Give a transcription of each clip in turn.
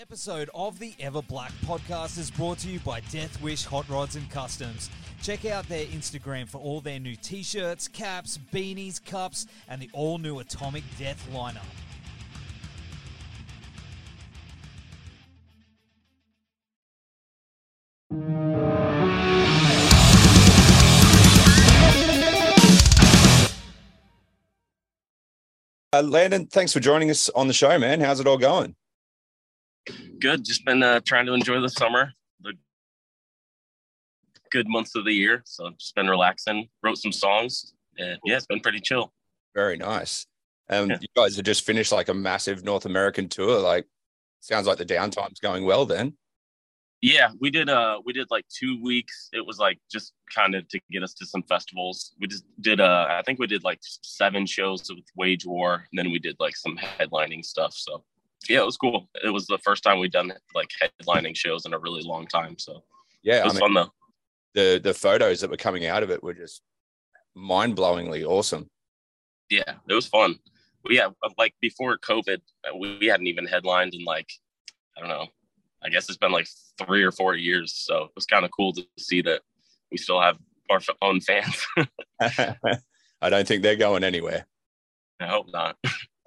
episode of the Ever Black podcast is brought to you by Death Wish Hot Rods and Customs. Check out their Instagram for all their new t shirts, caps, beanies, cups, and the all new Atomic Death lineup. Uh, Landon, thanks for joining us on the show, man. How's it all going? Good. Just been uh, trying to enjoy the summer, the good months of the year. So just been relaxing. Wrote some songs, and yeah, it's been pretty chill. Very nice. Um, Yeah. you guys have just finished like a massive North American tour. Like, sounds like the downtime's going well. Then, Yeah, we did. Uh, we did like two weeks. It was like just kind of to get us to some festivals. We just did. Uh, I think we did like seven shows with Wage War, and then we did like some headlining stuff. So yeah, it was cool. It was the first time we'd done like headlining shows in a really long time. So yeah, it I was mean, fun though. the the photos that were coming out of it were just mind blowingly awesome. Yeah, it was fun. But yeah, like before COVID, uh, we, we hadn't even headlined in like, I don't know, I guess it's been like three or four years. So it was kind of cool to see that we still have our own fans. I don't think they're going anywhere. I hope not.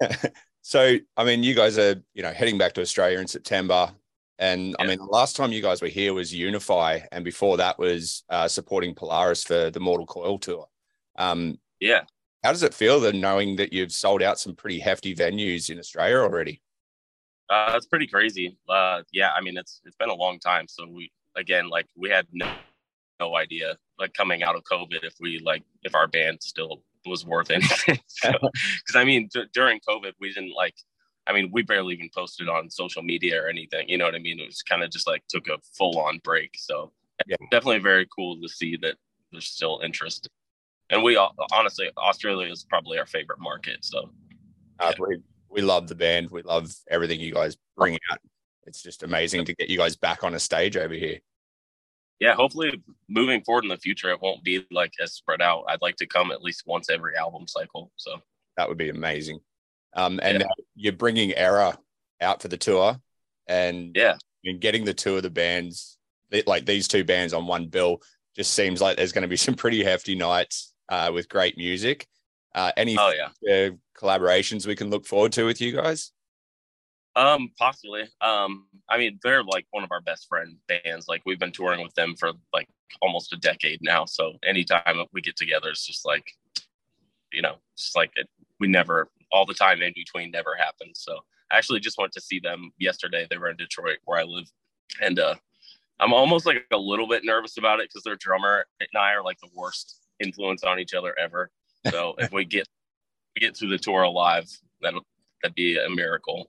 so, I mean, you guys are, you know, heading back to Australia in September. And I mean, the last time you guys were here was Unify, and before that was uh, supporting Polaris for the Mortal Coil tour. Um, Yeah. how does it feel then knowing that you've sold out some pretty hefty venues in Australia already? Uh, it's pretty crazy. Uh, yeah, I mean, it's it's been a long time. So we again, like, we had no no idea, like, coming out of COVID, if we like if our band still was worth anything. Because I mean, d- during COVID, we didn't like. I mean, we barely even posted on social media or anything. You know what I mean? It was kind of just like took a full on break. So Yeah. definitely very cool to see that there's still interest. And we all, honestly, Australia is probably our favorite market. So Uh, Yeah. we, we love the band. We love everything you guys bring out. It's just amazing to get you guys back on a stage over here. Yeah, hopefully moving forward in the future, it won't be like as spread out. I'd like to come at least once every album cycle. So That would be amazing. Um, and Yeah. you're bringing Erra out for the tour, and yeah, I mean, getting the two of the bands, like these two bands on one bill, just seems like there's going to be some pretty hefty nights uh, with great music. Uh, any oh yeah. collaborations we can look forward to with you guys? Um, possibly. Um, I mean, they're like one of our best friend bands. Like we've been touring with them for like almost a decade now. So anytime we get together, it's just like, you know, it's like it, we never all the time in between never happens. So I actually just went to see them yesterday. They were in Detroit where I live, and uh, I'm almost like a little bit nervous about it because their drummer and I are like the worst influence on each other ever. So if we get we get through the tour alive, that that'd be a miracle.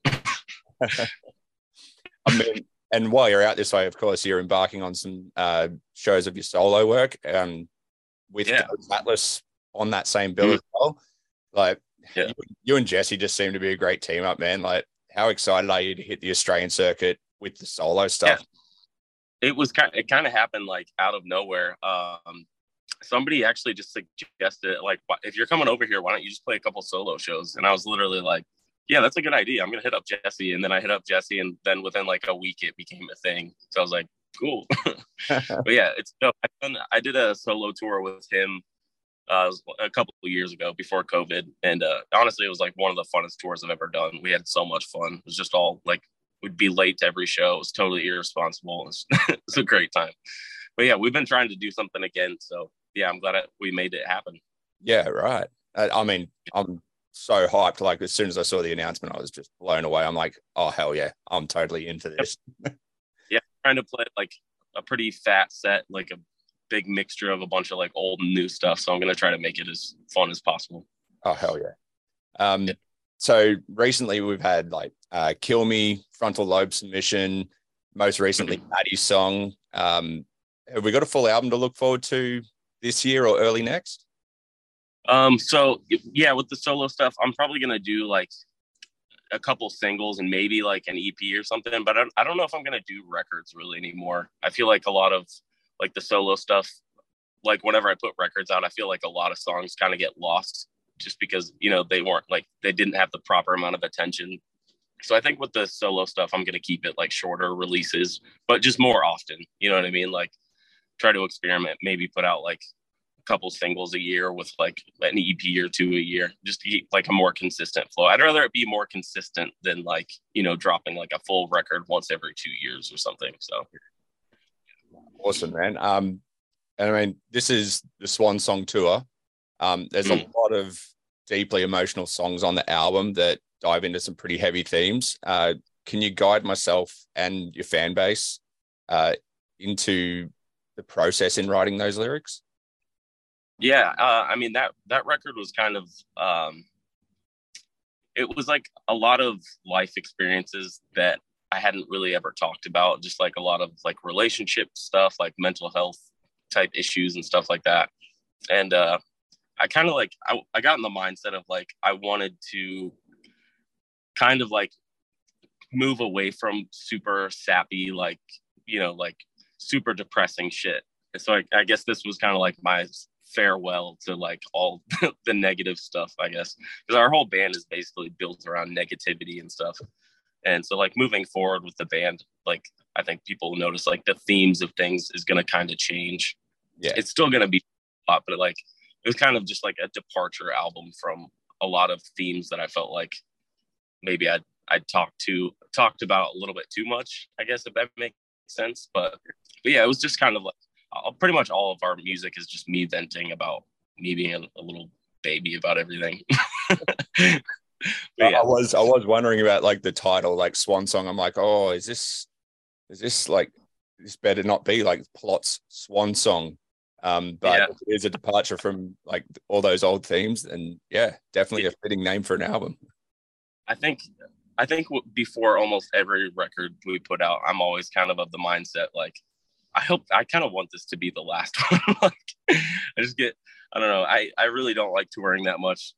I mean, and while you're out this way, of course, you're embarking on some uh, shows of your solo work um, with Yeah. Atlas on that same bill as well. Like, Yeah. you, you and Jesse just seem to be a great team up, man. Like, how excited are you to hit the Australian circuit with the solo stuff? it was kind it kind of happened like out of nowhere um somebody actually just suggested like if you're coming over here why don't you just play a couple solo shows and i was literally like yeah that's a good idea i'm gonna hit up jesse and then i hit up jesse and then within like a week it became a thing so i was like cool but yeah it's no, I, done, I did a solo tour with him uh, a couple of years ago before covid and uh, honestly it was like one of the funnest tours i've ever done we had so much fun it was just all like we'd be late to every show. It was totally irresponsible. It was, it was a great time. But yeah, we've been trying to do something again. So yeah, I'm glad it, we made it happen. Yeah, right. I, I mean, I'm so hyped. Like, as soon as I saw the announcement, I was just blown away. I'm like, oh, hell yeah, I'm totally into this. Yeah. Trying to play like a pretty fat set, like a big mixture of a bunch of like old and new stuff. So I'm gonna try to make it as fun as possible. Oh hell yeah. Um Yeah. so recently we've had like uh Kill Me, Frontal Lobe Submission, most recently Maddie's song. Um have we got a full album to look forward to this year or early next? Um, so yeah, with the solo stuff, I'm probably gonna do like a couple singles and maybe like an EP or something. But I don't, I don't know if I'm gonna do records really anymore. I feel like a lot of like the solo stuff, like whenever I put records out, I feel like a lot of songs kind of get lost just because you know they weren't like they didn't have the proper amount of attention so I think with the solo stuff, I'm gonna keep it like shorter releases, but just more often. You know what I mean? Like try to experiment, maybe put out like couple singles a year with like an EP or two a year, just to keep like a more consistent flow. I'd rather it be more consistent than like, you know, dropping like a full record once every two years or something. So awesome, man. Um, and I mean, this is the Swan Song tour. Um, there's mm. a lot of deeply emotional songs on the album that dive into some pretty heavy themes. Uh, can you guide myself and your fan base uh, into the process in writing those lyrics? Yeah, uh, I mean that that record was kind of um, it was like a lot of life experiences that I hadn't really ever talked about, just like a lot of like relationship stuff, like mental health type issues and stuff like that. And uh, I kind of like I, I got in the mindset of like I wanted to kind of like move away from super sappy, like, you know, like super depressing shit. so I, I guess this was kind of like my farewell to like all the negative stuff, I guess, because our whole band is basically built around negativity and stuff. And so, like, moving forward with the band, like, I think people notice like the themes of things is going to kind of change. Yeah. It's still going to be a lot, but like, it was kind of just like a departure album from a lot of themes that I felt like maybe I'd I'd talked to talked about a little bit too much, I guess if that makes sense. But, but yeah, it was just kind of like uh, pretty much all of our music is just me venting about me being a, a little baby about everything. yeah. I was I was wondering about like the title, like Swan Song. I'm like, oh, is this is this like this better not be like Plot's Swan Song? Um, but yeah. it is a departure from like all those old themes, and yeah, definitely a fitting name for an album. I think I think before almost every record we put out, I'm always kind of of the mindset like, I hope I kind of want this to be the last one. like, I just get, I don't know, I I really don't like touring that much,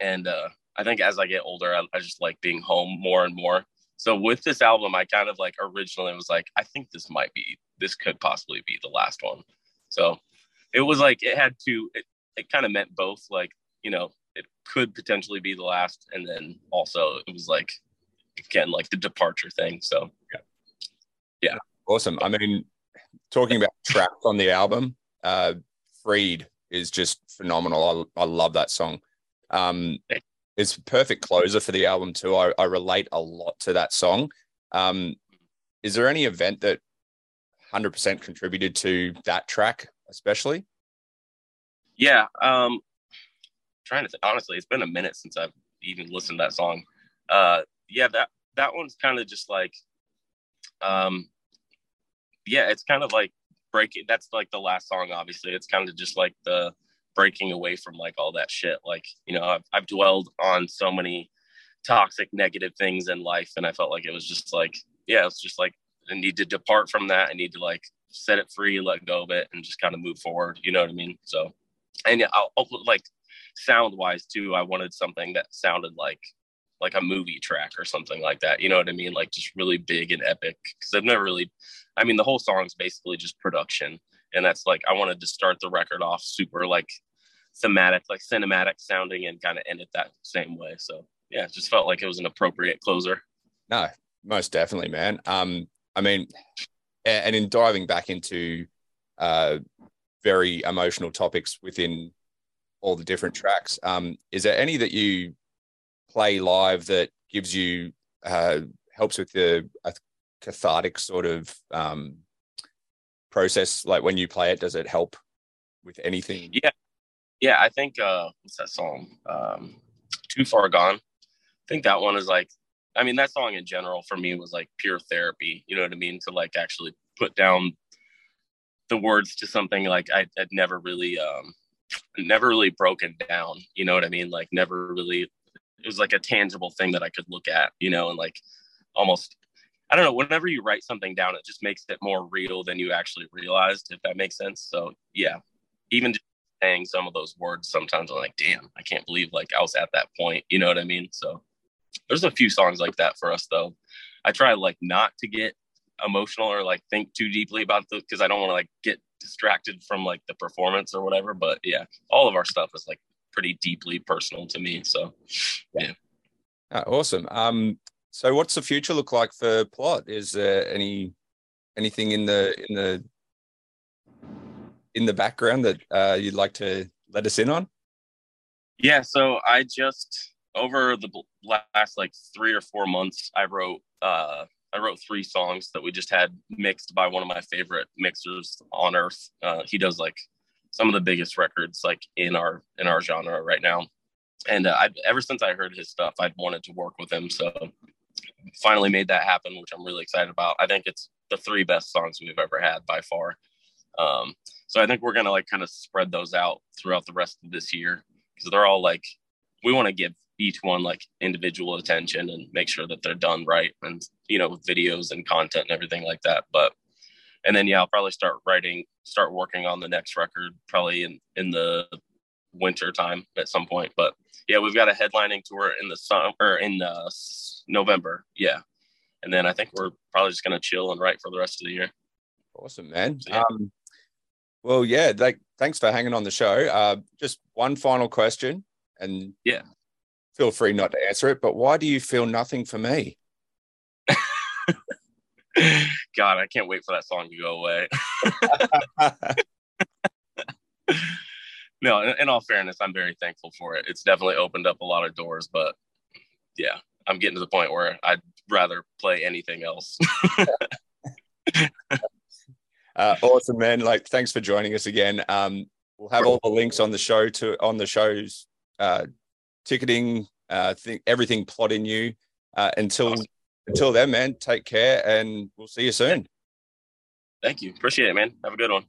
and uh, I think as I get older, I, I just like being home more and more. So with this album, I kind of like originally was like, I think this might be, this could possibly be the last one. So it was like it had to, it, it kind of meant both, like you know, it could potentially be the last, and then also it was like again like the departure thing. So yeah, yeah, awesome. I mean, talking about tracks on the album, uh, "Freed" is just phenomenal. I, I love that song. Um, it's perfect closer for the album too. I, I relate a lot to that song. Um, is there any event that 100% contributed to that track, especially? Yeah, um, trying to think, honestly, it's been a minute since I've even listened to that song. Uh, yeah, that that one's kind of just like, um, yeah, it's kind of like breaking. That's like the last song. Obviously, it's kind of just like the breaking away from like all that shit. Like you know, I've I've dwelled on so many toxic, negative things in life, and I felt like it was just like, yeah, it's just like I need to depart from that. I need to like set it free, let go of it, and just kind of move forward. You know what I mean? So, and yeah, I'll, I'll like sound wise too, I wanted something that sounded like like a movie track or something like that. You know what I mean? Like just really big and epic. Because I've never really, I mean, the whole song is basically just production, and that's like I wanted to start the record off super like thematic, like cinematic sounding, and kind of end it that same way. So yeah, it just felt like it was an appropriate closer. No, most definitely, man. Um, I mean, and in diving back into uh, very emotional topics within all the different tracks. Um, is there any that you play live that gives you uh, helps with the cathartic sort of um, process? Like when you play it, does it help with anything? Yeah, yeah. I think uh, what's that song? Um, Too far gone. I think that one is like. I mean, that song in general for me was like pure therapy. You know what I mean? To like actually put down the words to something like I, would never really um, never really broken down. You know what I mean? Like never really. It was like a tangible thing that I could look at, you know, and like almost. I don't know. Whenever you write something down, it just makes it more real than you actually realized, if that makes sense. So yeah, even just saying some of those words, sometimes I'm like, damn, I can't believe like I was at that point. You know what I mean? So there's a few songs like that for us though. I try like not to get emotional or like think too deeply about the because I don't want to like get distracted from like the performance or whatever. But yeah, all of our stuff is like pretty deeply personal to me. So yeah. Oh, awesome. Um, so what's the future look like for Plot? Is there any anything in the in the in the background that uh, you'd like to let us in on? Yeah, so I just over the last like three or four months, I wrote uh, I wrote three songs that we just had mixed by one of my favorite mixers on earth. Uh, he does like some of the biggest records like in our in our genre right now. And uh, I ever since I heard his stuff, I've wanted to work with him. So finally made that happen, which I'm really excited about. I think it's the three best songs we've ever had by far. Um, so I think we're gonna like kind of spread those out throughout the rest of this year because they're all like we want to give each one like individual attention and make sure that they're done right and you know videos and content and everything like that. But and then yeah, I'll probably start writing, start working on the next record probably in in the winter time at some point. But yeah, we've got a headlining tour in the summer or in uh, November. Yeah, and then I think we're probably just gonna chill and write for the rest of the year. Awesome, man. So, yeah. um, well, yeah, like thanks for hanging on the show. Uh, just one final question, and yeah, feel free not to answer it. But why do you feel nothing for me? God, I can't wait for that song to go away. no, in, in, all fairness, I'm very thankful for it. It's definitely opened up a lot of doors, but yeah, I'm getting to the point where I'd rather play anything else. uh, awesome, man. Like, thanks for joining us again. Um, we'll have all the links on the show to on the show's uh, ticketing, uh, everything Plot in You. Uh, until awesome. Until then, man, take care, and we'll see you soon. Thank you. Appreciate it, man. Have a good one.